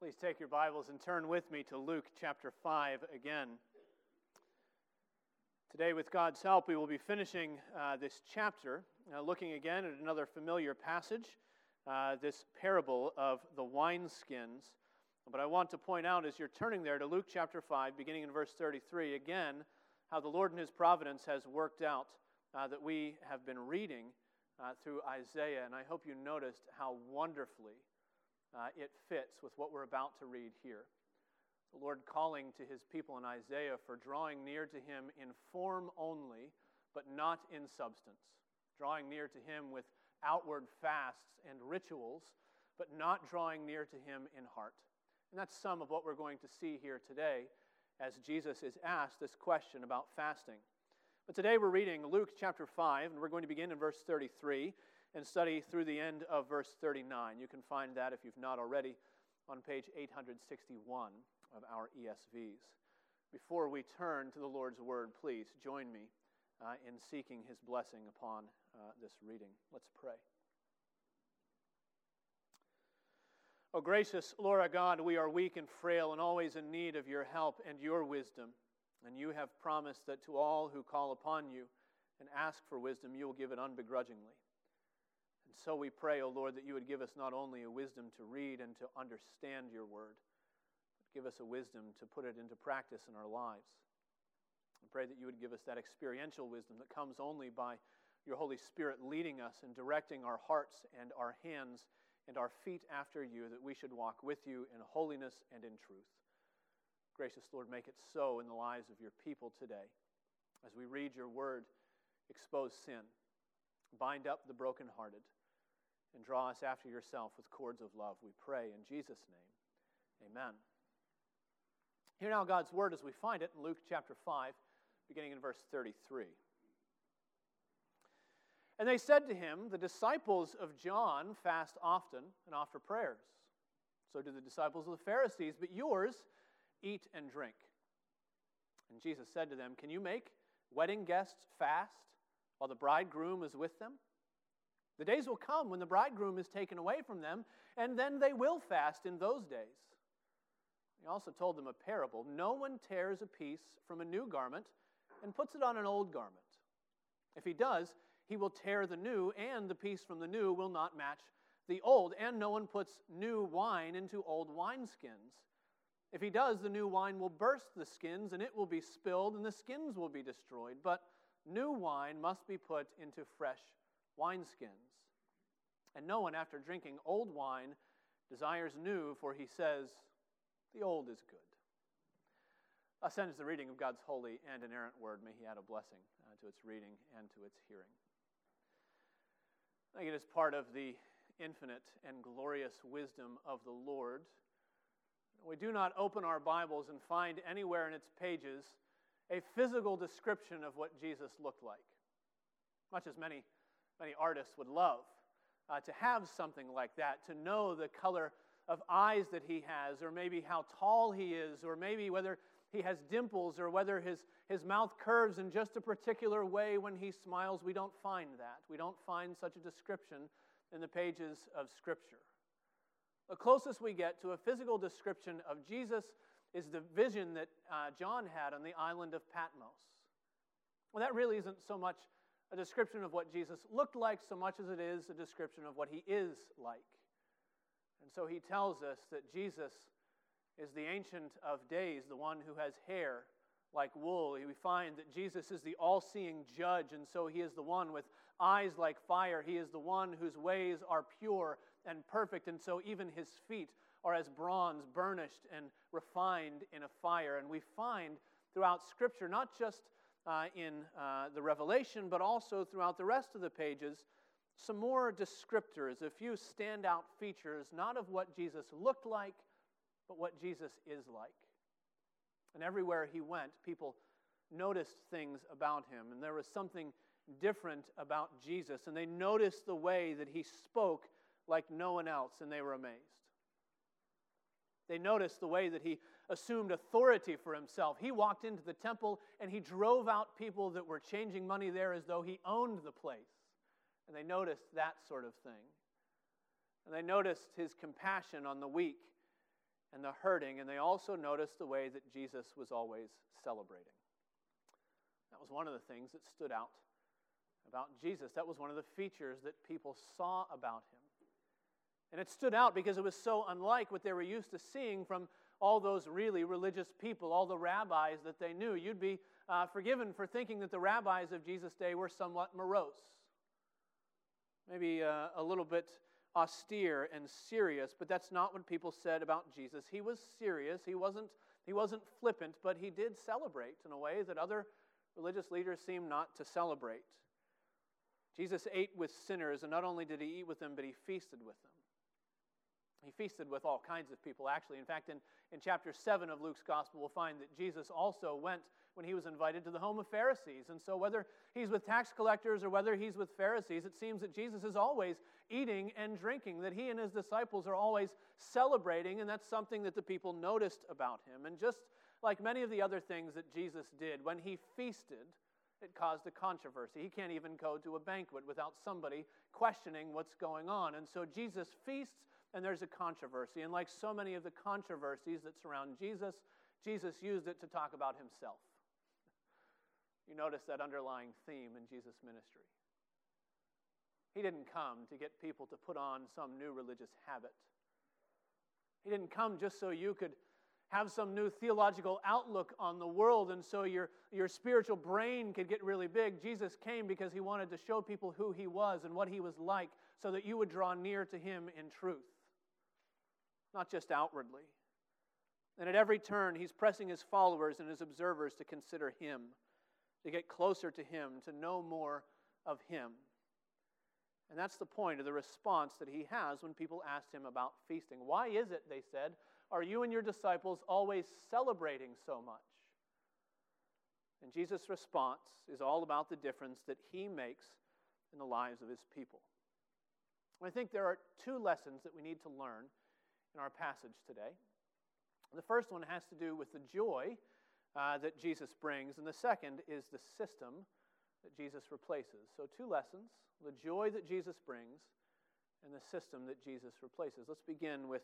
Please take your Bibles and turn with me to Luke chapter 5 again. Today, with God's help, we will be finishing uh, this chapter, uh, looking again at another familiar passage, uh, this parable of the wineskins. But I want to point out as you're turning there to Luke chapter 5, beginning in verse 33, again, how the Lord in His providence has worked out uh, that we have been reading uh, through Isaiah. And I hope you noticed how wonderfully uh, it fits with what we're about to read here. The Lord calling to his people in Isaiah for drawing near to him in form only, but not in substance. Drawing near to him with outward fasts and rituals, but not drawing near to him in heart. And that's some of what we're going to see here today as Jesus is asked this question about fasting. But today we're reading Luke chapter 5, and we're going to begin in verse 33 and study through the end of verse 39. You can find that, if you've not already, on page 861 of our ESVs. Before we turn to the Lord's word, please join me uh, in seeking his blessing upon uh, this reading. Let's pray. O oh, gracious Lord our God, we are weak and frail and always in need of your help and your wisdom. And you have promised that to all who call upon you and ask for wisdom, you will give it unbegrudgingly. And so we pray, O Lord, that you would give us not only a wisdom to read and to understand your word, but give us a wisdom to put it into practice in our lives. I pray that you would give us that experiential wisdom that comes only by your Holy Spirit leading us and directing our hearts and our hands and our feet after you, that we should walk with you in holiness and in truth. Gracious Lord, make it so in the lives of your people today. As we read your word, expose sin, bind up the brokenhearted and draw us after yourself with cords of love, we pray in Jesus' name. Amen. Hear now God's word as we find it in Luke chapter 5, beginning in verse 33. And they said to him, The disciples of John fast often and offer prayers. So do the disciples of the Pharisees, but yours eat and drink. And Jesus said to them, Can you make wedding guests fast while the bridegroom is with them? The days will come when the bridegroom is taken away from them, and then they will fast in those days. He also told them a parable No one tears a piece from a new garment and puts it on an old garment. If he does, he will tear the new, and the piece from the new will not match the old. And no one puts new wine into old wineskins. If he does, the new wine will burst the skins, and it will be spilled, and the skins will be destroyed. But new wine must be put into fresh wineskins. And no one, after drinking old wine, desires new, for he says, The old is good. Thus ends the reading of God's holy and inerrant word. May he add a blessing uh, to its reading and to its hearing. I think it is part of the infinite and glorious wisdom of the Lord. We do not open our Bibles and find anywhere in its pages a physical description of what Jesus looked like, much as many, many artists would love uh, to have something like that, to know the color of eyes that he has, or maybe how tall he is, or maybe whether he has dimples, or whether his, his mouth curves in just a particular way when he smiles. We don't find that. We don't find such a description in the pages of Scripture. The closest we get to a physical description of Jesus is the vision that uh, John had on the island of Patmos. Well, that really isn't so much a description of what Jesus looked like so much as it is a description of what he is like. And so he tells us that Jesus is the Ancient of Days, the one who has hair like wool. We find that Jesus is the all seeing judge, and so he is the one with eyes like fire. He is the one whose ways are pure and perfect, and so even his feet are as bronze, burnished and refined in a fire. And we find throughout Scripture, not just uh, in uh, the Revelation, but also throughout the rest of the pages, some more descriptors, a few standout features, not of what Jesus looked like, but what Jesus is like. And everywhere he went, people noticed things about him, and there was something different about Jesus, and they noticed the way that he spoke like no one else, and they were amazed. They noticed the way that he assumed authority for himself. He walked into the temple and he drove out people that were changing money there as though he owned the place. And they noticed that sort of thing. And they noticed his compassion on the weak and the hurting, and they also noticed the way that Jesus was always celebrating. That was one of the things that stood out about Jesus. That was one of the features that people saw about him. And it stood out because it was so unlike what they were used to seeing from all those really religious people, all the rabbis that they knew. You'd be uh, forgiven for thinking that the rabbis of Jesus' day were somewhat morose, maybe uh, a little bit austere and serious, but that's not what people said about Jesus. He was serious, he wasn't, he wasn't flippant, but he did celebrate in a way that other religious leaders seem not to celebrate. Jesus ate with sinners, and not only did he eat with them, but he feasted with them. He feasted with all kinds of people, actually. In fact, in, in chapter 7 of Luke's gospel, we'll find that Jesus also went when he was invited to the home of Pharisees. And so, whether he's with tax collectors or whether he's with Pharisees, it seems that Jesus is always eating and drinking, that he and his disciples are always celebrating, and that's something that the people noticed about him. And just like many of the other things that Jesus did, when he feasted, it caused a controversy. He can't even go to a banquet without somebody questioning what's going on. And so Jesus feasts and there's a controversy. And like so many of the controversies that surround Jesus, Jesus used it to talk about himself. You notice that underlying theme in Jesus' ministry. He didn't come to get people to put on some new religious habit. He didn't come just so you could have some new theological outlook on the world and so your, your spiritual brain could get really big. Jesus came because he wanted to show people who he was and what he was like so that you would draw near to him in truth not just outwardly. And at every turn, he's pressing his followers and his observers to consider him, to get closer to him, to know more of him. And that's the point of the response that he has when people asked him about feasting. Why is it, they said, are you and your disciples always celebrating so much? And Jesus' response is all about the difference that he makes in the lives of his people. I think there are two lessons that we need to learn in our passage today. The first one has to do with the joy uh, that Jesus brings, and the second is the system that Jesus replaces. So, two lessons the joy that Jesus brings and the system that Jesus replaces. Let's begin with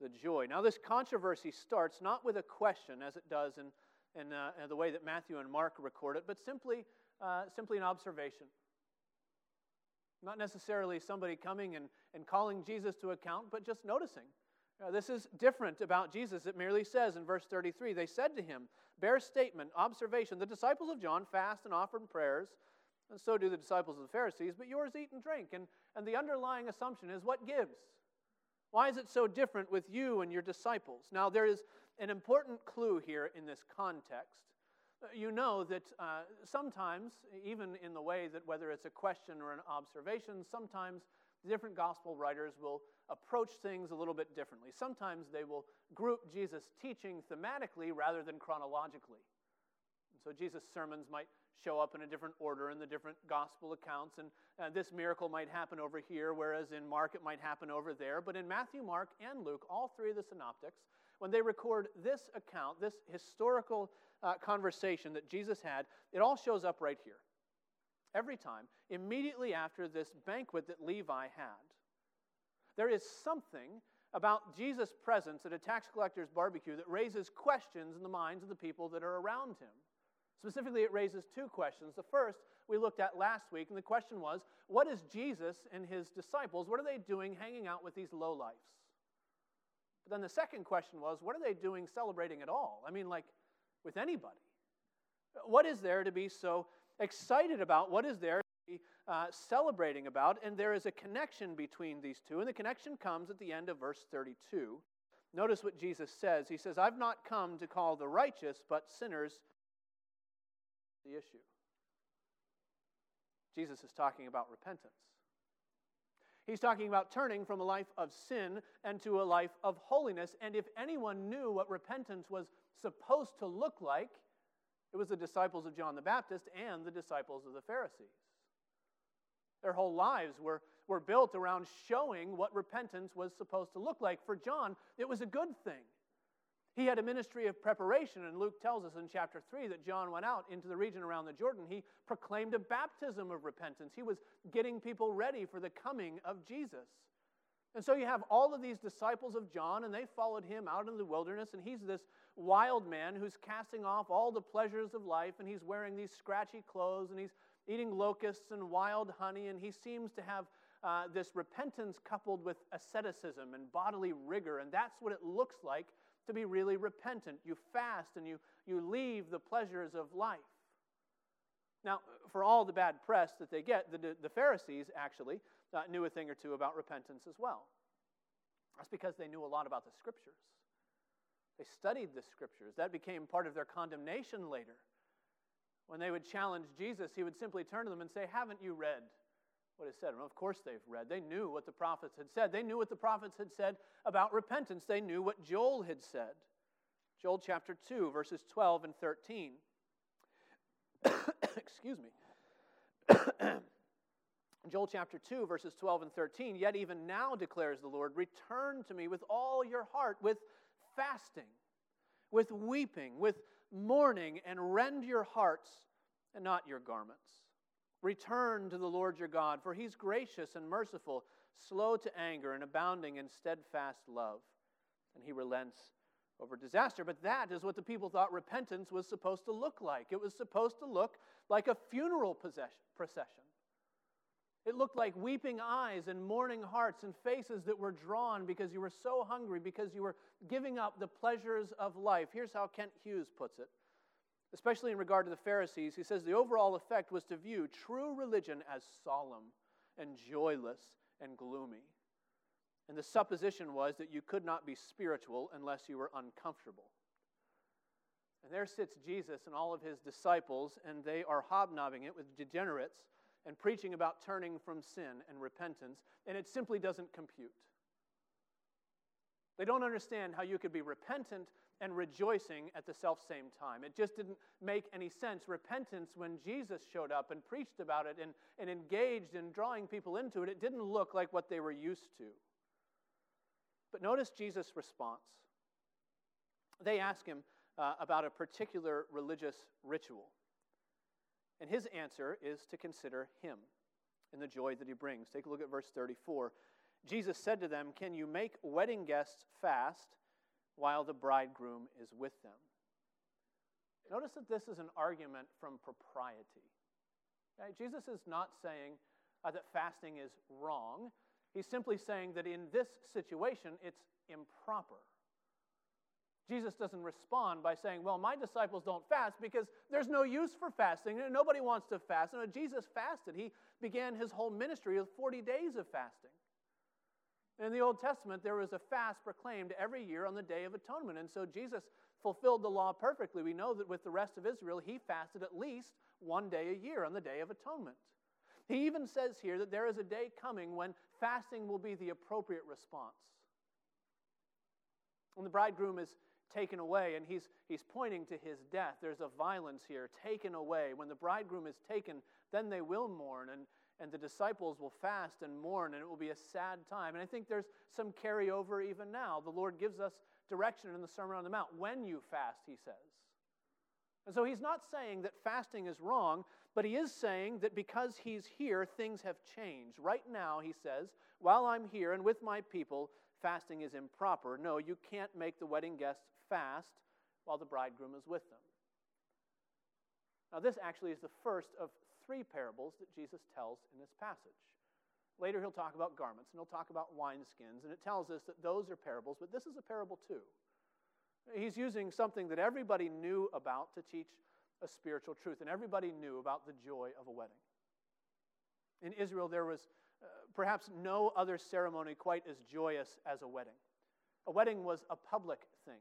the joy. Now, this controversy starts not with a question, as it does in, in, uh, in the way that Matthew and Mark record it, but simply, uh, simply an observation. Not necessarily somebody coming and, and calling Jesus to account, but just noticing. Now, this is different about Jesus. It merely says in verse 33 they said to him, bare statement, observation, the disciples of John fast and offer prayers, and so do the disciples of the Pharisees, but yours eat and drink. And, and the underlying assumption is what gives? Why is it so different with you and your disciples? Now, there is an important clue here in this context. You know that uh, sometimes, even in the way that whether it's a question or an observation, sometimes different gospel writers will approach things a little bit differently. Sometimes they will group Jesus' teaching thematically rather than chronologically. And so Jesus' sermons might show up in a different order in the different gospel accounts, and uh, this miracle might happen over here, whereas in Mark it might happen over there. But in Matthew, Mark, and Luke, all three of the synoptics, when they record this account, this historical uh, conversation that Jesus had, it all shows up right here. Every time, immediately after this banquet that Levi had. There is something about Jesus' presence at a tax collector's barbecue that raises questions in the minds of the people that are around him. Specifically, it raises two questions. The first we looked at last week, and the question was what is Jesus and his disciples, what are they doing hanging out with these lowlifes? But then the second question was what are they doing celebrating at all? I mean, like with anybody. What is there to be so excited about? What is there uh, celebrating about, and there is a connection between these two, and the connection comes at the end of verse 32. Notice what Jesus says. He says, I've not come to call the righteous, but sinners the issue. Jesus is talking about repentance. He's talking about turning from a life of sin and to a life of holiness. And if anyone knew what repentance was supposed to look like, it was the disciples of John the Baptist and the disciples of the Pharisees. Their whole lives were, were built around showing what repentance was supposed to look like. For John, it was a good thing. He had a ministry of preparation, and Luke tells us in chapter 3 that John went out into the region around the Jordan. He proclaimed a baptism of repentance. He was getting people ready for the coming of Jesus. And so you have all of these disciples of John, and they followed him out in the wilderness, and he's this wild man who's casting off all the pleasures of life, and he's wearing these scratchy clothes, and he's eating locusts and wild honey, and he seems to have uh, this repentance coupled with asceticism and bodily rigor, and that's what it looks like to be really repentant. You fast and you, you leave the pleasures of life. Now, for all the bad press that they get, the, the Pharisees actually uh, knew a thing or two about repentance as well. That's because they knew a lot about the scriptures. They studied the scriptures. That became part of their condemnation later. When they would challenge Jesus, he would simply turn to them and say, Haven't you read what is said? Well, of course they've read. They knew what the prophets had said. They knew what the prophets had said about repentance. They knew what Joel had said. Joel chapter 2, verses 12 and 13. Excuse me. Joel chapter 2, verses 12 and 13. Yet even now, declares the Lord, return to me with all your heart, with fasting, with weeping, with mourning, and rend your hearts and not your garments. Return to the Lord your God, for he's gracious and merciful, slow to anger, and abounding in steadfast love. And he relents over disaster. But that is what the people thought repentance was supposed to look like. It was supposed to look like a funeral procession. It looked like weeping eyes and mourning hearts and faces that were drawn because you were so hungry, because you were giving up the pleasures of life. Here's how Kent Hughes puts it, especially in regard to the Pharisees. He says the overall effect was to view true religion as solemn and joyless and gloomy. And the supposition was that you could not be spiritual unless you were uncomfortable. And there sits Jesus and all of his disciples, and they are hobnobbing it with degenerates and preaching about turning from sin and repentance, and it simply doesn't compute. They don't understand how you could be repentant and rejoicing at the self same time. It just didn't make any sense. Repentance, when Jesus showed up and preached about it and, and engaged in drawing people into it, it didn't look like what they were used to. But notice Jesus' response. They ask him uh, about a particular religious ritual. And his answer is to consider him and the joy that he brings. Take a look at verse 34. Jesus said to them, Can you make wedding guests fast while the bridegroom is with them? Notice that this is an argument from propriety. Jesus is not saying uh, that fasting is wrong. He's simply saying that in this situation, it's improper. Jesus doesn't respond by saying, Well, my disciples don't fast because there's no use for fasting. Nobody wants to fast. And Jesus fasted. He began his whole ministry with 40 days of fasting. In the Old Testament, there was a fast proclaimed every year on the Day of Atonement. And so Jesus fulfilled the law perfectly. We know that with the rest of Israel, he fasted at least one day a year on the Day of Atonement. He even says here that there is a day coming when fasting will be the appropriate response. When the bridegroom is taken away, and he's, he's pointing to his death. There's a violence here, taken away. When the bridegroom is taken, then they will mourn, and, and the disciples will fast and mourn, and it will be a sad time. And I think there's some carryover even now. The Lord gives us direction in the Sermon on the Mount. When you fast, he says. And so he's not saying that fasting is wrong, but he is saying that because he's here, things have changed. Right now, he says, while I'm here and with my people, fasting is improper. No, you can't make the wedding guests fast while the bridegroom is with them. Now, this actually is the first of three parables that Jesus tells in this passage. Later, he'll talk about garments and he'll talk about wineskins, and it tells us that those are parables, but this is a parable too. He's using something that everybody knew about to teach a spiritual truth, and everybody knew about the joy of a wedding. In Israel, there was uh, perhaps no other ceremony quite as joyous as a wedding. A wedding was a public thing.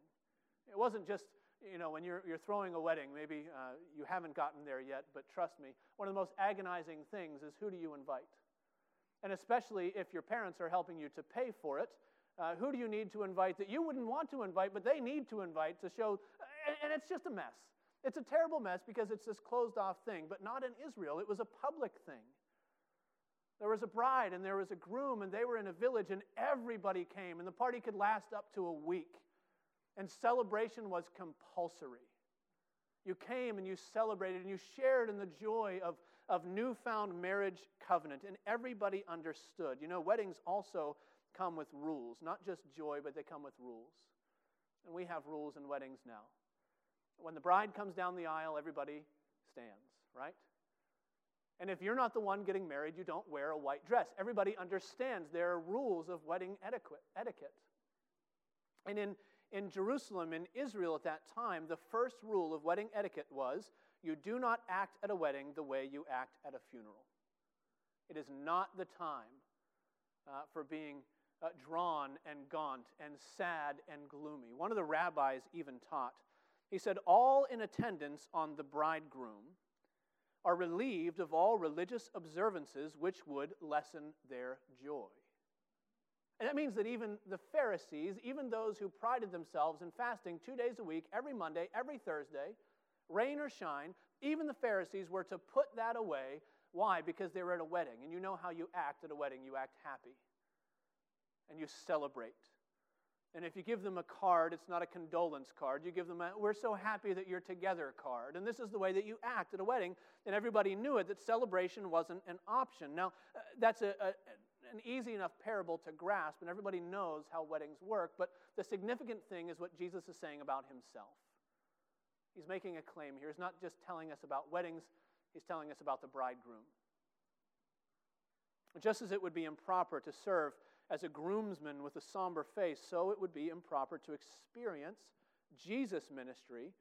It wasn't just, you know, when you're, you're throwing a wedding, maybe uh, you haven't gotten there yet, but trust me, one of the most agonizing things is who do you invite? And especially if your parents are helping you to pay for it, uh, who do you need to invite that you wouldn't want to invite, but they need to invite to show, and, and it's just a mess. It's a terrible mess because it's this closed off thing, but not in Israel. It was a public thing. There was a bride and there was a groom, and they were in a village, and everybody came, and the party could last up to a week. And celebration was compulsory. You came and you celebrated and you shared in the joy of, of newfound marriage covenant, and everybody understood. You know, weddings also come with rules, not just joy, but they come with rules. And we have rules in weddings now. When the bride comes down the aisle, everybody stands, right? And if you're not the one getting married, you don't wear a white dress. Everybody understands there are rules of wedding etiquette. And in, in Jerusalem, in Israel at that time, the first rule of wedding etiquette was you do not act at a wedding the way you act at a funeral. It is not the time uh, for being uh, drawn and gaunt and sad and gloomy. One of the rabbis even taught, he said, All in attendance on the bridegroom are relieved of all religious observances which would lessen their joy. And that means that even the Pharisees, even those who prided themselves in fasting two days a week, every Monday, every Thursday, rain or shine, even the Pharisees were to put that away. Why? Because they were at a wedding. And you know how you act at a wedding you act happy, and you celebrate. And if you give them a card, it's not a condolence card. You give them a, we're so happy that you're together card. And this is the way that you act at a wedding. And everybody knew it, that celebration wasn't an option. Now, uh, that's a, a, an easy enough parable to grasp, and everybody knows how weddings work. But the significant thing is what Jesus is saying about himself. He's making a claim here. He's not just telling us about weddings, he's telling us about the bridegroom. Just as it would be improper to serve as a groomsman with a somber face, so it would be improper to experience Jesus' ministry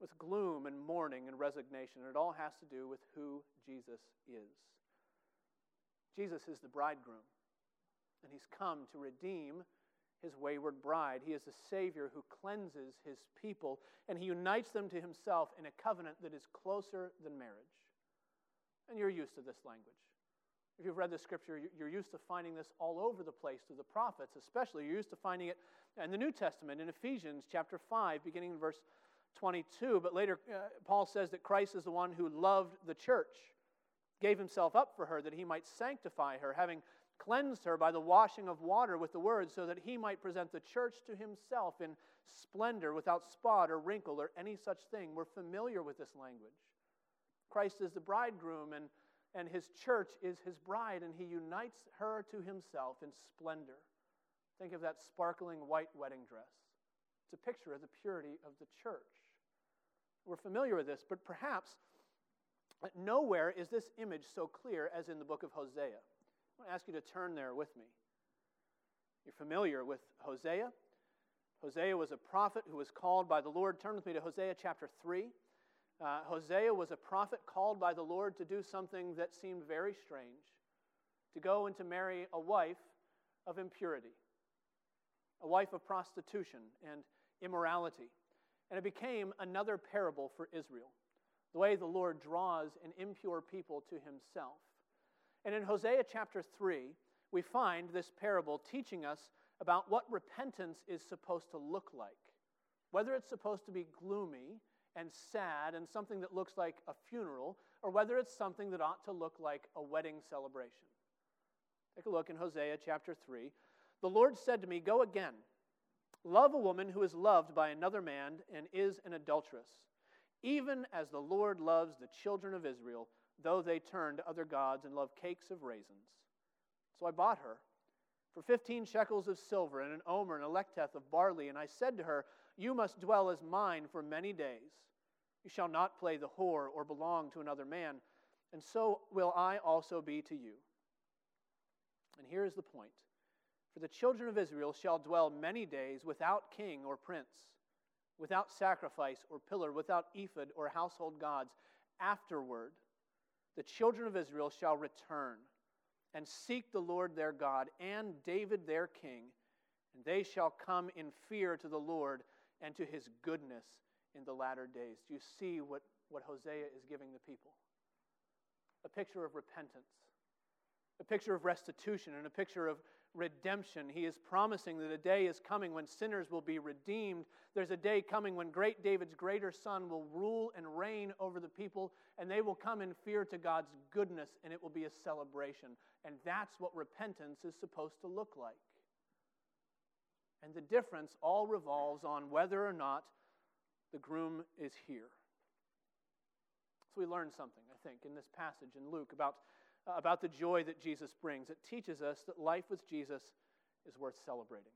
with gloom and mourning and resignation. It all has to do with who Jesus is. Jesus is the bridegroom, and he's come to redeem his wayward bride. He is a Savior who cleanses his people, and he unites them to himself in a covenant that is closer than marriage. And you're used to this language. If you've read the scripture, you're used to finding this all over the place through the prophets, especially. You're used to finding it in the New Testament, in Ephesians chapter 5, beginning in verse 22. But later, uh, Paul says that Christ is the one who loved the church, gave himself up for her that he might sanctify her, having cleansed her by the washing of water with the word, so that he might present the church to himself in splendor, without spot or wrinkle or any such thing. We're familiar with this language. Christ is the bridegroom, and and his church is his bride, and he unites her to himself in splendor. Think of that sparkling white wedding dress. It's a picture of the purity of the church. We're familiar with this, but perhaps nowhere is this image so clear as in the book of Hosea. I want to ask you to turn there with me. You're familiar with Hosea? Hosea was a prophet who was called by the Lord. Turn with me to Hosea chapter 3. Uh, Hosea was a prophet called by the Lord to do something that seemed very strange to go and to marry a wife of impurity, a wife of prostitution and immorality. And it became another parable for Israel, the way the Lord draws an impure people to himself. And in Hosea chapter 3, we find this parable teaching us about what repentance is supposed to look like. Whether it's supposed to be gloomy and sad and something that looks like a funeral, or whether it's something that ought to look like a wedding celebration. Take a look in Hosea chapter 3. The Lord said to me, Go again. Love a woman who is loved by another man and is an adulteress, even as the Lord loves the children of Israel, though they turn to other gods and love cakes of raisins. So I bought her for 15 shekels of silver and an omer and a lethech of barley, and I said to her, You must dwell as mine for many days. You shall not play the whore or belong to another man, and so will I also be to you. And here is the point For the children of Israel shall dwell many days without king or prince, without sacrifice or pillar, without ephod or household gods. Afterward, the children of Israel shall return and seek the Lord their God and David their king, and they shall come in fear to the Lord and to his goodness in the latter days. Do you see what, what Hosea is giving the people? A picture of repentance, a picture of restitution, and a picture of redemption. He is promising that a day is coming when sinners will be redeemed. There's a day coming when great David's greater son will rule and reign over the people, and they will come in fear to God's goodness, and it will be a celebration. And that's what repentance is supposed to look like. And the difference all revolves on whether or not the groom is here. So we learn something, I think, in this passage in Luke about, about the joy that Jesus brings. It teaches us that life with Jesus is worth celebrating.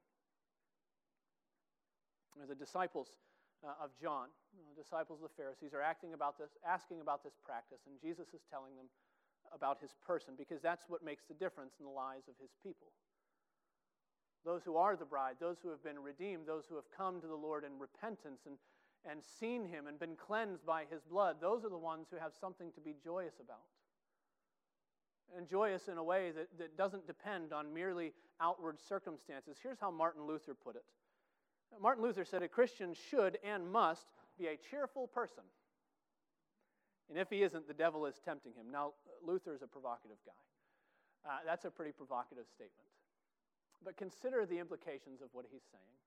The disciples uh, of John, the disciples of the Pharisees, are acting about this, asking about this practice, and Jesus is telling them about his person because that's what makes the difference in the lives of his people. Those who are the bride, those who have been redeemed, those who have come to the Lord in repentance and, and seen him and been cleansed by his blood, those are the ones who have something to be joyous about. And joyous in a way that, that doesn't depend on merely outward circumstances. Here's how Martin Luther put it Martin Luther said a Christian should and must be a cheerful person. And if he isn't, the devil is tempting him. Now, Luther is a provocative guy. Uh, that's a pretty provocative statement. But consider the implications of what he's saying.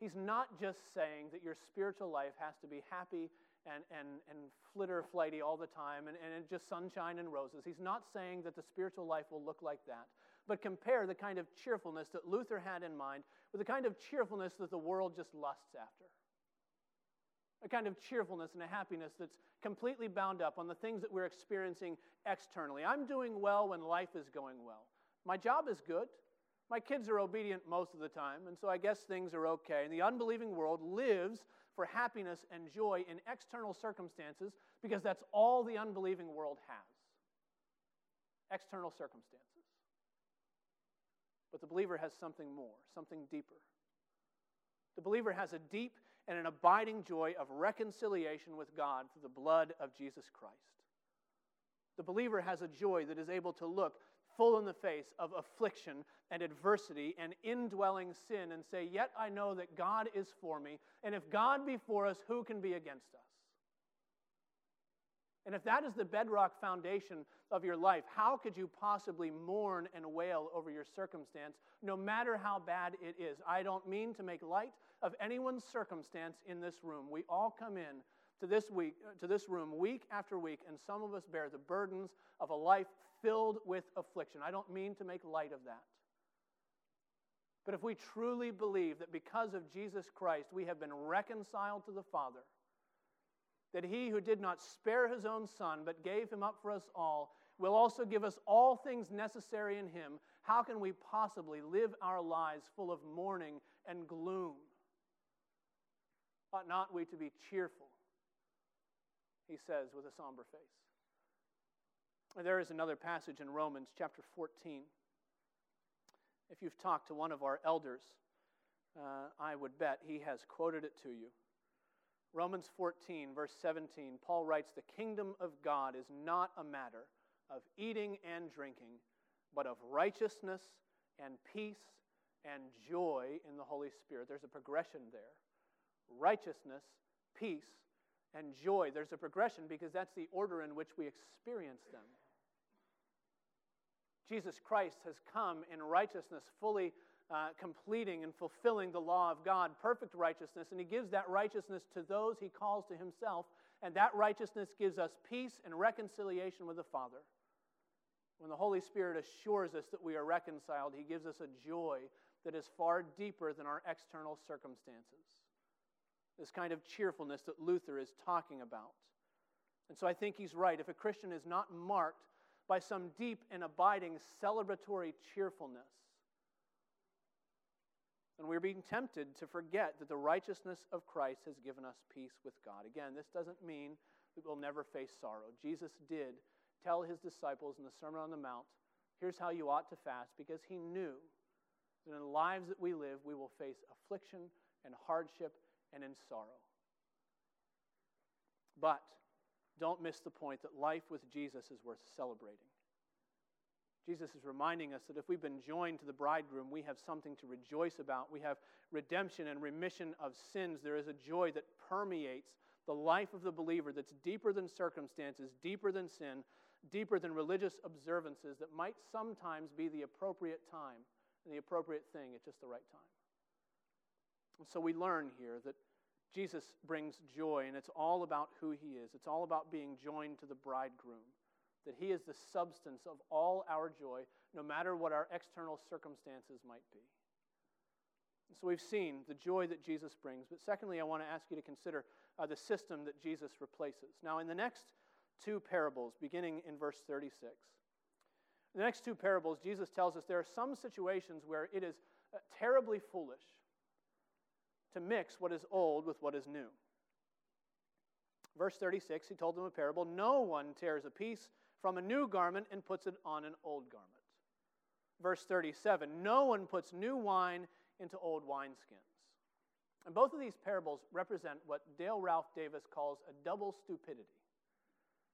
He's not just saying that your spiritual life has to be happy and, and, and flitter flighty all the time and, and just sunshine and roses. He's not saying that the spiritual life will look like that. But compare the kind of cheerfulness that Luther had in mind with the kind of cheerfulness that the world just lusts after a kind of cheerfulness and a happiness that's completely bound up on the things that we're experiencing externally. I'm doing well when life is going well. My job is good. My kids are obedient most of the time, and so I guess things are okay. And the unbelieving world lives for happiness and joy in external circumstances because that's all the unbelieving world has external circumstances. But the believer has something more, something deeper. The believer has a deep and an abiding joy of reconciliation with God through the blood of Jesus Christ. The believer has a joy that is able to look full in the face of affliction and adversity and indwelling sin and say, Yet I know that God is for me, and if God be for us, who can be against us? And if that is the bedrock foundation of your life, how could you possibly mourn and wail over your circumstance, no matter how bad it is? I don't mean to make light of anyone's circumstance in this room. We all come in to this week to this room week after week and some of us bear the burdens of a life filled with affliction. I don't mean to make light of that. But if we truly believe that because of Jesus Christ we have been reconciled to the Father, that he who did not spare his own son but gave him up for us all will also give us all things necessary in him, how can we possibly live our lives full of mourning and gloom? Ought not we to be cheerful? He says with a somber face. There is another passage in Romans chapter 14. If you've talked to one of our elders, uh, I would bet he has quoted it to you. Romans 14, verse 17, Paul writes, The kingdom of God is not a matter of eating and drinking, but of righteousness and peace and joy in the Holy Spirit. There's a progression there righteousness, peace, and joy. There's a progression because that's the order in which we experience them. Jesus Christ has come in righteousness, fully uh, completing and fulfilling the law of God, perfect righteousness, and He gives that righteousness to those He calls to Himself, and that righteousness gives us peace and reconciliation with the Father. When the Holy Spirit assures us that we are reconciled, He gives us a joy that is far deeper than our external circumstances this kind of cheerfulness that Luther is talking about. And so I think he's right. If a Christian is not marked by some deep and abiding celebratory cheerfulness, And we're being tempted to forget that the righteousness of Christ has given us peace with God. Again, this doesn't mean that we'll never face sorrow. Jesus did tell his disciples in the Sermon on the Mount, here's how you ought to fast, because he knew that in the lives that we live, we will face affliction and hardship and in sorrow. But don't miss the point that life with Jesus is worth celebrating. Jesus is reminding us that if we've been joined to the bridegroom, we have something to rejoice about. We have redemption and remission of sins. There is a joy that permeates the life of the believer that's deeper than circumstances, deeper than sin, deeper than religious observances that might sometimes be the appropriate time and the appropriate thing at just the right time. And so we learn here that Jesus brings joy, and it's all about who he is. It's all about being joined to the bridegroom, that he is the substance of all our joy, no matter what our external circumstances might be. So we've seen the joy that Jesus brings. But secondly, I want to ask you to consider uh, the system that Jesus replaces. Now, in the next two parables, beginning in verse 36, the next two parables, Jesus tells us there are some situations where it is uh, terribly foolish to mix what is old with what is new. Verse 36, he told them a parable No one tears a piece from a new garment and puts it on an old garment. Verse 37, no one puts new wine into old wineskins. And both of these parables represent what Dale Ralph Davis calls a double stupidity.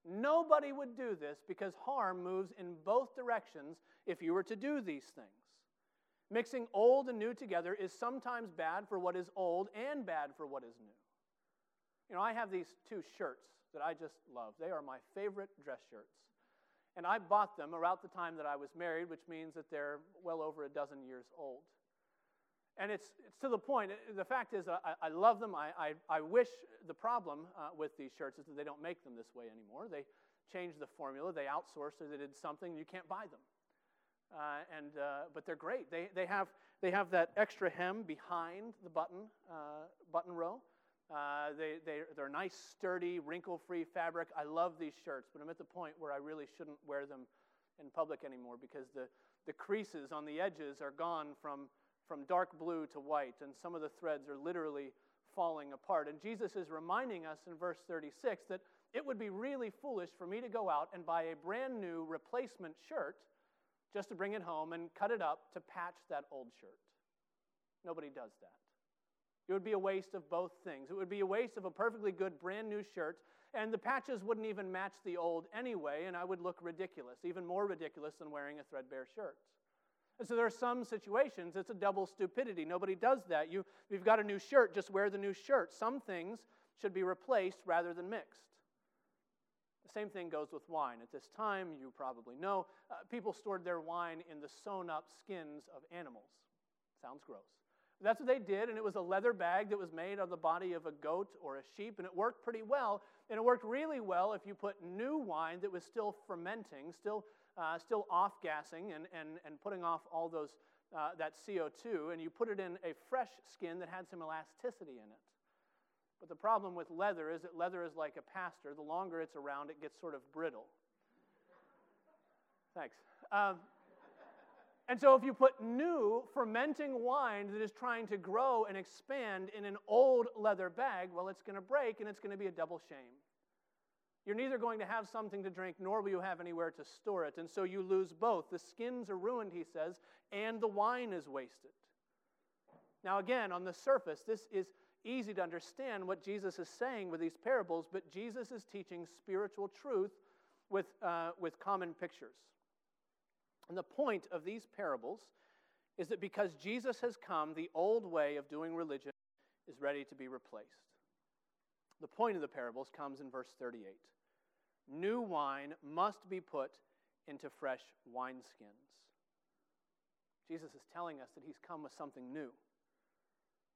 Nobody would do this because harm moves in both directions if you were to do these things. Mixing old and new together is sometimes bad for what is old and bad for what is new. You know, I have these two shirts that I just love. They are my favorite dress shirts. And I bought them around the time that I was married, which means that they're well over a dozen years old. And it's, it's to the point, the fact is, I, I love them. I, I, I wish the problem uh, with these shirts is that they don't make them this way anymore. They changed the formula, they outsourced it, they did something, you can't buy them. Uh, and, uh, but they're great. They, they, have, they have that extra hem behind the button, uh, button row. Uh, they, they, they're nice, sturdy, wrinkle free fabric. I love these shirts, but I'm at the point where I really shouldn't wear them in public anymore because the, the creases on the edges are gone from from dark blue to white, and some of the threads are literally falling apart. And Jesus is reminding us in verse 36 that it would be really foolish for me to go out and buy a brand new replacement shirt just to bring it home and cut it up to patch that old shirt. Nobody does that. It would be a waste of both things. It would be a waste of a perfectly good brand new shirt, and the patches wouldn't even match the old anyway, and I would look ridiculous, even more ridiculous than wearing a threadbare shirt. And so there are some situations, it's a double stupidity. Nobody does that. You, you've got a new shirt, just wear the new shirt. Some things should be replaced rather than mixed. Same thing goes with wine. At this time, you probably know, uh, people stored their wine in the sewn up skins of animals. Sounds gross. That's what they did, and it was a leather bag that was made of the body of a goat or a sheep, and it worked pretty well. And it worked really well if you put new wine that was still fermenting, still uh, still off gassing and, and, and putting off all those, uh, that CO2, and you put it in a fresh skin that had some elasticity in it. But the problem with leather is that leather is like a pastor. The longer it's around, it gets sort of brittle. Thanks. Um, and so, if you put new fermenting wine that is trying to grow and expand in an old leather bag, well, it's going to break and it's going to be a double shame. You're neither going to have something to drink, nor will you have anywhere to store it. And so you lose both. The skins are ruined, he says, and the wine is wasted. Now, again, on the surface, this is easy to understand what Jesus is saying with these parables, but Jesus is teaching spiritual truth with, uh, with common pictures. And the point of these parables is that because Jesus has come, the old way of doing religion is ready to be replaced. The point of the parables comes in verse 38. New wine must be put into fresh wineskins. Jesus is telling us that he's come with something new.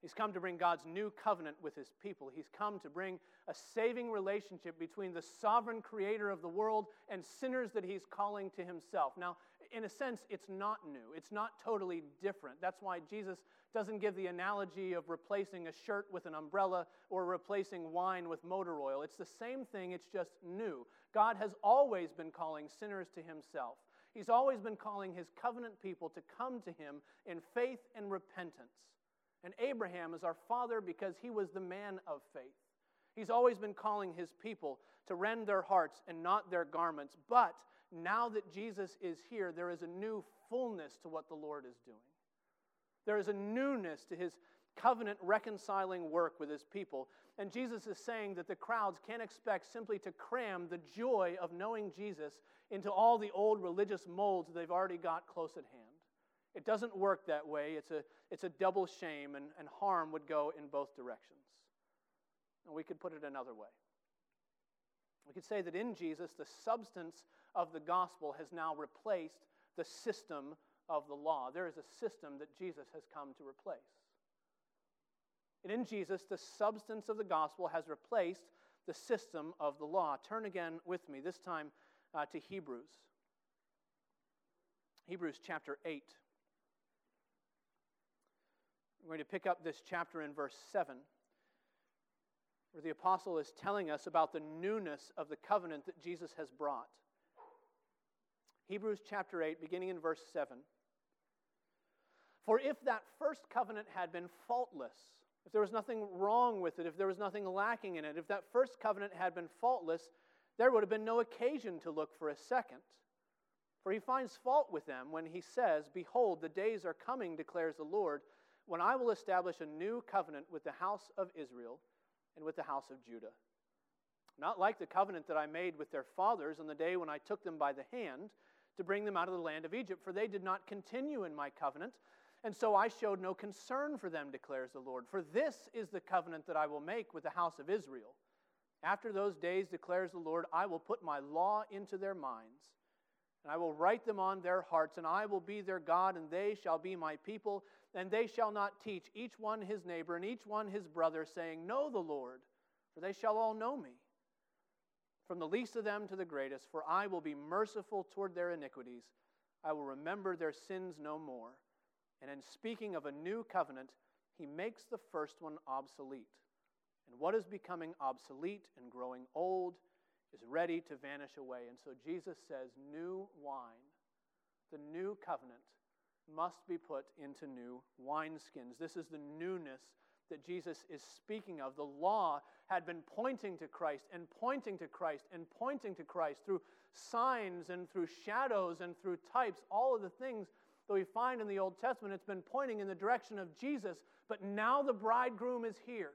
He's come to bring God's new covenant with his people. He's come to bring a saving relationship between the sovereign creator of the world and sinners that he's calling to himself. Now, in a sense, it's not new. It's not totally different. That's why Jesus doesn't give the analogy of replacing a shirt with an umbrella or replacing wine with motor oil. It's the same thing, it's just new. God has always been calling sinners to himself. He's always been calling his covenant people to come to him in faith and repentance. And Abraham is our father because he was the man of faith. He's always been calling his people to rend their hearts and not their garments. But now that Jesus is here, there is a new fullness to what the Lord is doing. There is a newness to his covenant reconciling work with his people. And Jesus is saying that the crowds can't expect simply to cram the joy of knowing Jesus into all the old religious molds they've already got close at hand. It doesn't work that way. It's a, it's a double shame, and, and harm would go in both directions. And we could put it another way. We could say that in Jesus, the substance of the gospel has now replaced the system of the law. There is a system that Jesus has come to replace. And in Jesus, the substance of the gospel has replaced the system of the law. Turn again with me, this time uh, to Hebrews. Hebrews chapter 8. We're going to pick up this chapter in verse 7, where the apostle is telling us about the newness of the covenant that Jesus has brought. Hebrews chapter 8, beginning in verse 7. For if that first covenant had been faultless, if there was nothing wrong with it, if there was nothing lacking in it, if that first covenant had been faultless, there would have been no occasion to look for a second. For he finds fault with them when he says, Behold, the days are coming, declares the Lord, when I will establish a new covenant with the house of Israel and with the house of Judah. Not like the covenant that I made with their fathers on the day when I took them by the hand to bring them out of the land of Egypt, for they did not continue in my covenant, and so I showed no concern for them, declares the Lord. For this is the covenant that I will make with the house of Israel. After those days, declares the Lord, I will put my law into their minds, and I will write them on their hearts, and I will be their God, and they shall be my people. And they shall not teach each one his neighbor and each one his brother, saying, Know the Lord, for they shall all know me. From the least of them to the greatest, for I will be merciful toward their iniquities. I will remember their sins no more. And in speaking of a new covenant, he makes the first one obsolete. And what is becoming obsolete and growing old is ready to vanish away. And so Jesus says, New wine, the new covenant, must be put into new wineskins. This is the newness that Jesus is speaking of. The law had been pointing to Christ and pointing to Christ and pointing to Christ through signs and through shadows and through types, all of the things that we find in the Old Testament. It's been pointing in the direction of Jesus, but now the bridegroom is here.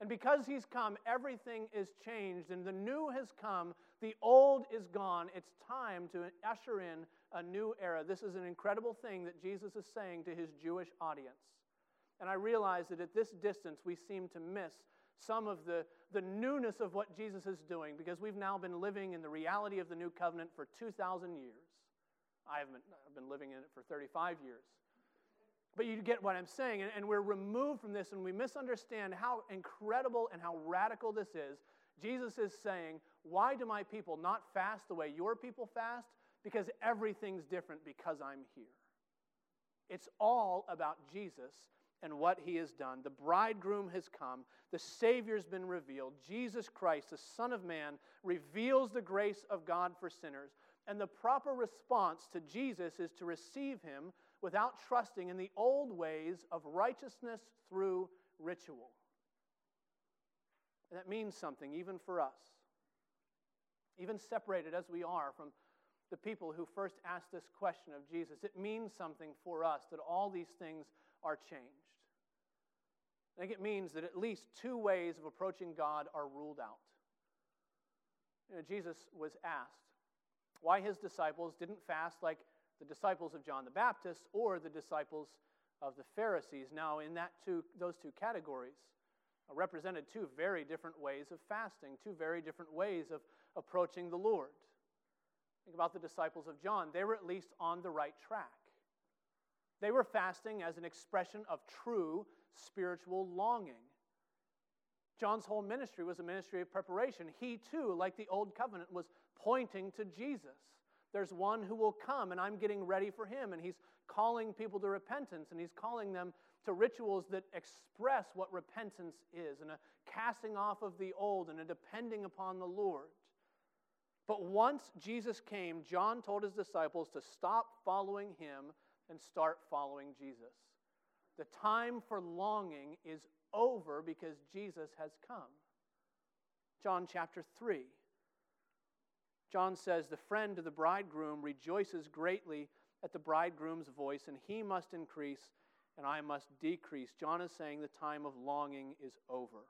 And because he's come, everything is changed, and the new has come, the old is gone. It's time to usher in a new era. This is an incredible thing that Jesus is saying to his Jewish audience. And I realize that at this distance, we seem to miss some of the, the newness of what Jesus is doing because we've now been living in the reality of the new covenant for 2,000 years. I haven't I've been living in it for 35 years. But you get what I'm saying. And, and we're removed from this and we misunderstand how incredible and how radical this is. Jesus is saying, Why do my people not fast the way your people fast? Because everything's different because I'm here. It's all about Jesus and what he has done. The bridegroom has come, the Savior's been revealed. Jesus Christ, the Son of Man, reveals the grace of God for sinners. And the proper response to Jesus is to receive him without trusting in the old ways of righteousness through ritual. And that means something even for us. Even separated as we are from the people who first asked this question of Jesus, it means something for us that all these things are changed. I think it means that at least two ways of approaching God are ruled out. You know, Jesus was asked why his disciples didn't fast like the disciples of John the Baptist or the disciples of the Pharisees. Now, in that two, those two categories, uh, represented two very different ways of fasting, two very different ways of approaching the Lord. Think about the disciples of John. They were at least on the right track. They were fasting as an expression of true spiritual longing. John's whole ministry was a ministry of preparation. He too, like the old covenant, was pointing to Jesus. There's one who will come, and I'm getting ready for him. And he's calling people to repentance, and he's calling them to rituals that express what repentance is, and a casting off of the old, and a depending upon the Lord. But once Jesus came, John told his disciples to stop following him and start following Jesus. The time for longing is over because Jesus has come. John chapter 3. John says, The friend of the bridegroom rejoices greatly at the bridegroom's voice, and he must increase, and I must decrease. John is saying the time of longing is over.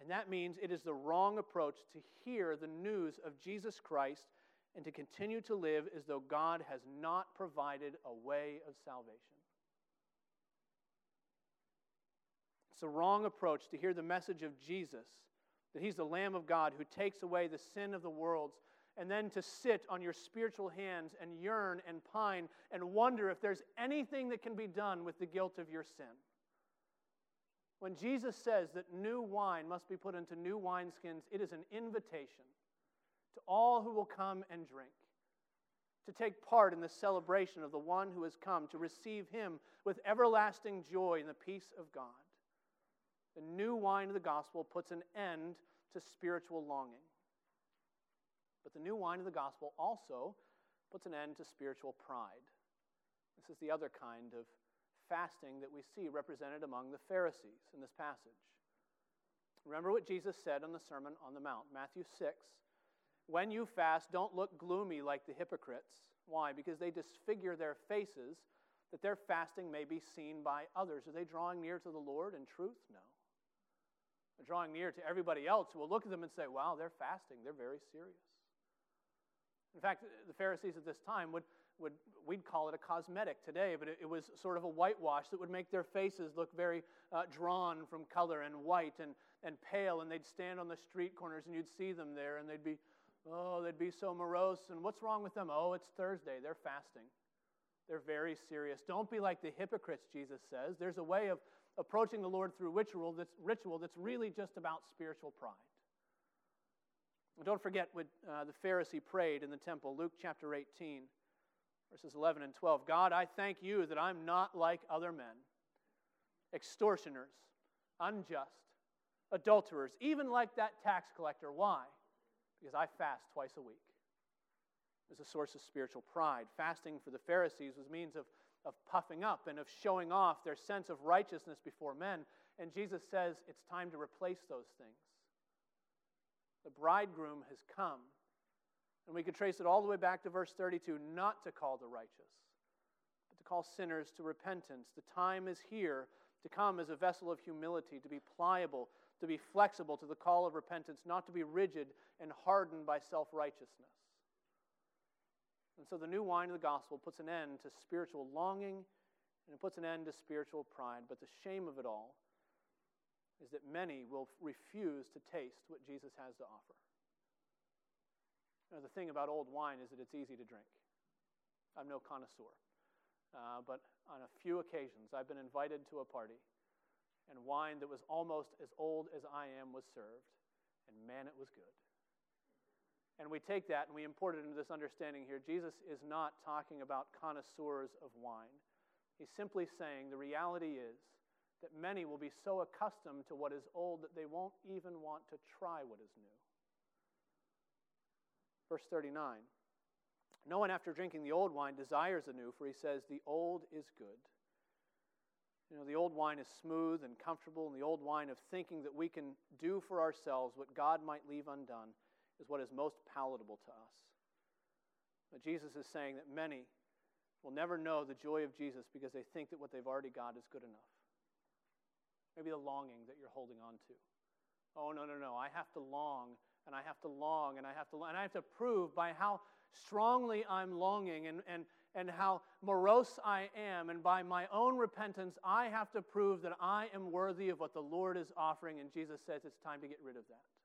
And that means it is the wrong approach to hear the news of Jesus Christ and to continue to live as though God has not provided a way of salvation. It's a wrong approach to hear the message of Jesus that He's the Lamb of God who takes away the sin of the worlds, and then to sit on your spiritual hands and yearn and pine and wonder if there's anything that can be done with the guilt of your sin. When Jesus says that new wine must be put into new wineskins, it is an invitation to all who will come and drink, to take part in the celebration of the one who has come, to receive him with everlasting joy and the peace of God. The new wine of the gospel puts an end to spiritual longing. But the new wine of the gospel also puts an end to spiritual pride. This is the other kind of fasting that we see represented among the Pharisees in this passage. Remember what Jesus said on the Sermon on the Mount, Matthew 6. When you fast, don't look gloomy like the hypocrites. Why? Because they disfigure their faces that their fasting may be seen by others. Are they drawing near to the Lord in truth? No. Drawing near to everybody else who will look at them and say, wow, they're fasting. They're very serious. In fact, the Pharisees at this time would, would we'd call it a cosmetic today, but it, it was sort of a whitewash that would make their faces look very uh, drawn from color and white and, and pale, and they'd stand on the street corners and you'd see them there, and they'd be, oh, they'd be so morose. And what's wrong with them? Oh, it's Thursday. They're fasting. They're very serious. Don't be like the hypocrites, Jesus says. There's a way of approaching the Lord through ritual that's, ritual that's really just about spiritual pride. And don't forget what uh, the Pharisee prayed in the temple, Luke chapter 18, verses 11 and 12. God, I thank you that I'm not like other men, extortioners, unjust, adulterers, even like that tax collector. Why? Because I fast twice a week is a source of spiritual pride. Fasting for the Pharisees was means of, of puffing up and of showing off their sense of righteousness before men. And Jesus says it's time to replace those things. The bridegroom has come. And we could trace it all the way back to verse 32 not to call the righteous, but to call sinners to repentance. The time is here to come as a vessel of humility, to be pliable, to be flexible to the call of repentance, not to be rigid and hardened by self righteousness. And so the new wine of the gospel puts an end to spiritual longing and it puts an end to spiritual pride. But the shame of it all is that many will refuse to taste what Jesus has to offer. Now, the thing about old wine is that it's easy to drink. I'm no connoisseur. Uh, but on a few occasions, I've been invited to a party, and wine that was almost as old as I am was served, and man, it was good. And we take that and we import it into this understanding here. Jesus is not talking about connoisseurs of wine. He's simply saying the reality is that many will be so accustomed to what is old that they won't even want to try what is new. Verse 39 No one, after drinking the old wine, desires the new, for he says, The old is good. You know, the old wine is smooth and comfortable, and the old wine of thinking that we can do for ourselves what God might leave undone is what is most palatable to us. But Jesus is saying that many will never know the joy of Jesus because they think that what they've already got is good enough. Maybe the longing that you're holding on to. Oh, no, no, no. I have to long and I have to long and I have to and I have to prove by how strongly I'm longing and, and, and how morose I am, and by my own repentance, I have to prove that I am worthy of what the Lord is offering. And Jesus says it's time to get rid of that.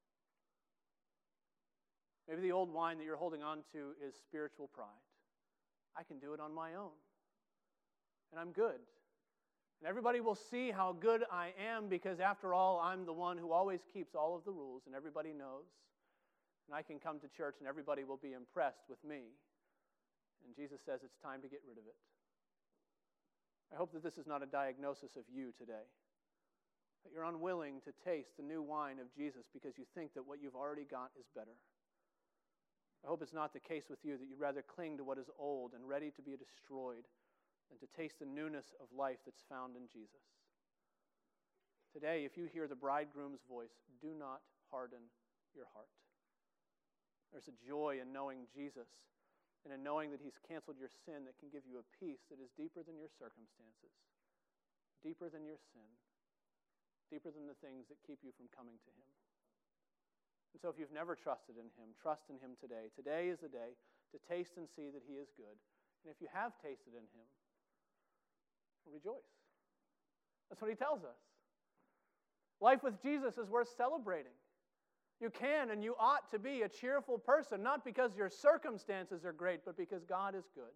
Maybe the old wine that you're holding on to is spiritual pride. I can do it on my own. And I'm good. And everybody will see how good I am because, after all, I'm the one who always keeps all of the rules, and everybody knows. And I can come to church and everybody will be impressed with me. And Jesus says it's time to get rid of it. I hope that this is not a diagnosis of you today. That you're unwilling to taste the new wine of Jesus because you think that what you've already got is better. I hope it's not the case with you that you'd rather cling to what is old and ready to be destroyed than to taste the newness of life that's found in Jesus. Today, if you hear the bridegroom's voice, do not harden your heart. There's a joy in knowing Jesus and in knowing that He's canceled your sin that can give you a peace that is deeper than your circumstances, deeper than your sin, deeper than the things that keep you from coming to Him. And so, if you've never trusted in Him, trust in Him today. Today is the day to taste and see that He is good. And if you have tasted in Him, rejoice. That's what He tells us. Life with Jesus is worth celebrating. You can and you ought to be a cheerful person, not because your circumstances are great, but because God is good.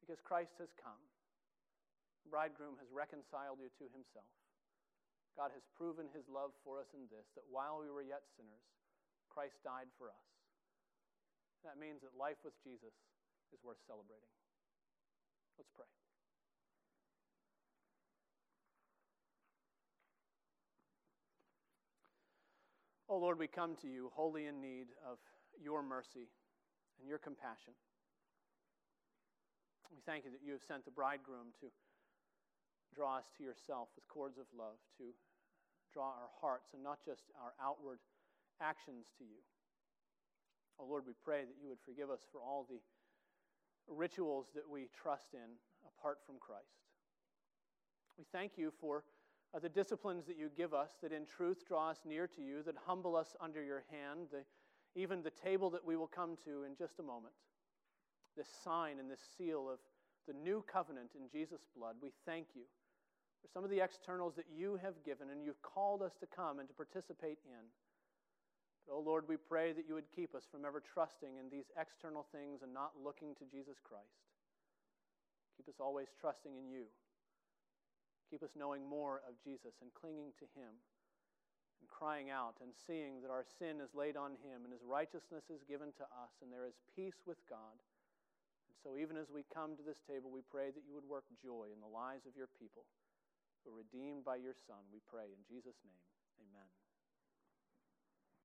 Because Christ has come. The bridegroom has reconciled you to Himself. God has proven his love for us in this that while we were yet sinners, Christ died for us. That means that life with Jesus is worth celebrating. Let's pray. Oh Lord, we come to you wholly in need of your mercy and your compassion. We thank you that you have sent the bridegroom to draw us to yourself with cords of love, to draw our hearts and not just our outward actions to you. Oh Lord, we pray that you would forgive us for all the rituals that we trust in apart from Christ. We thank you for uh, the disciplines that you give us that in truth draw us near to you, that humble us under your hand, the, even the table that we will come to in just a moment. This sign and this seal of the new covenant in Jesus' blood, we thank you for some of the externals that you have given and you've called us to come and to participate in. But, oh Lord, we pray that you would keep us from ever trusting in these external things and not looking to Jesus Christ. Keep us always trusting in you. Keep us knowing more of Jesus and clinging to him and crying out and seeing that our sin is laid on him and his righteousness is given to us and there is peace with God. And so, even as we come to this table, we pray that you would work joy in the lives of your people who are redeemed by your Son. We pray in Jesus' name. Amen.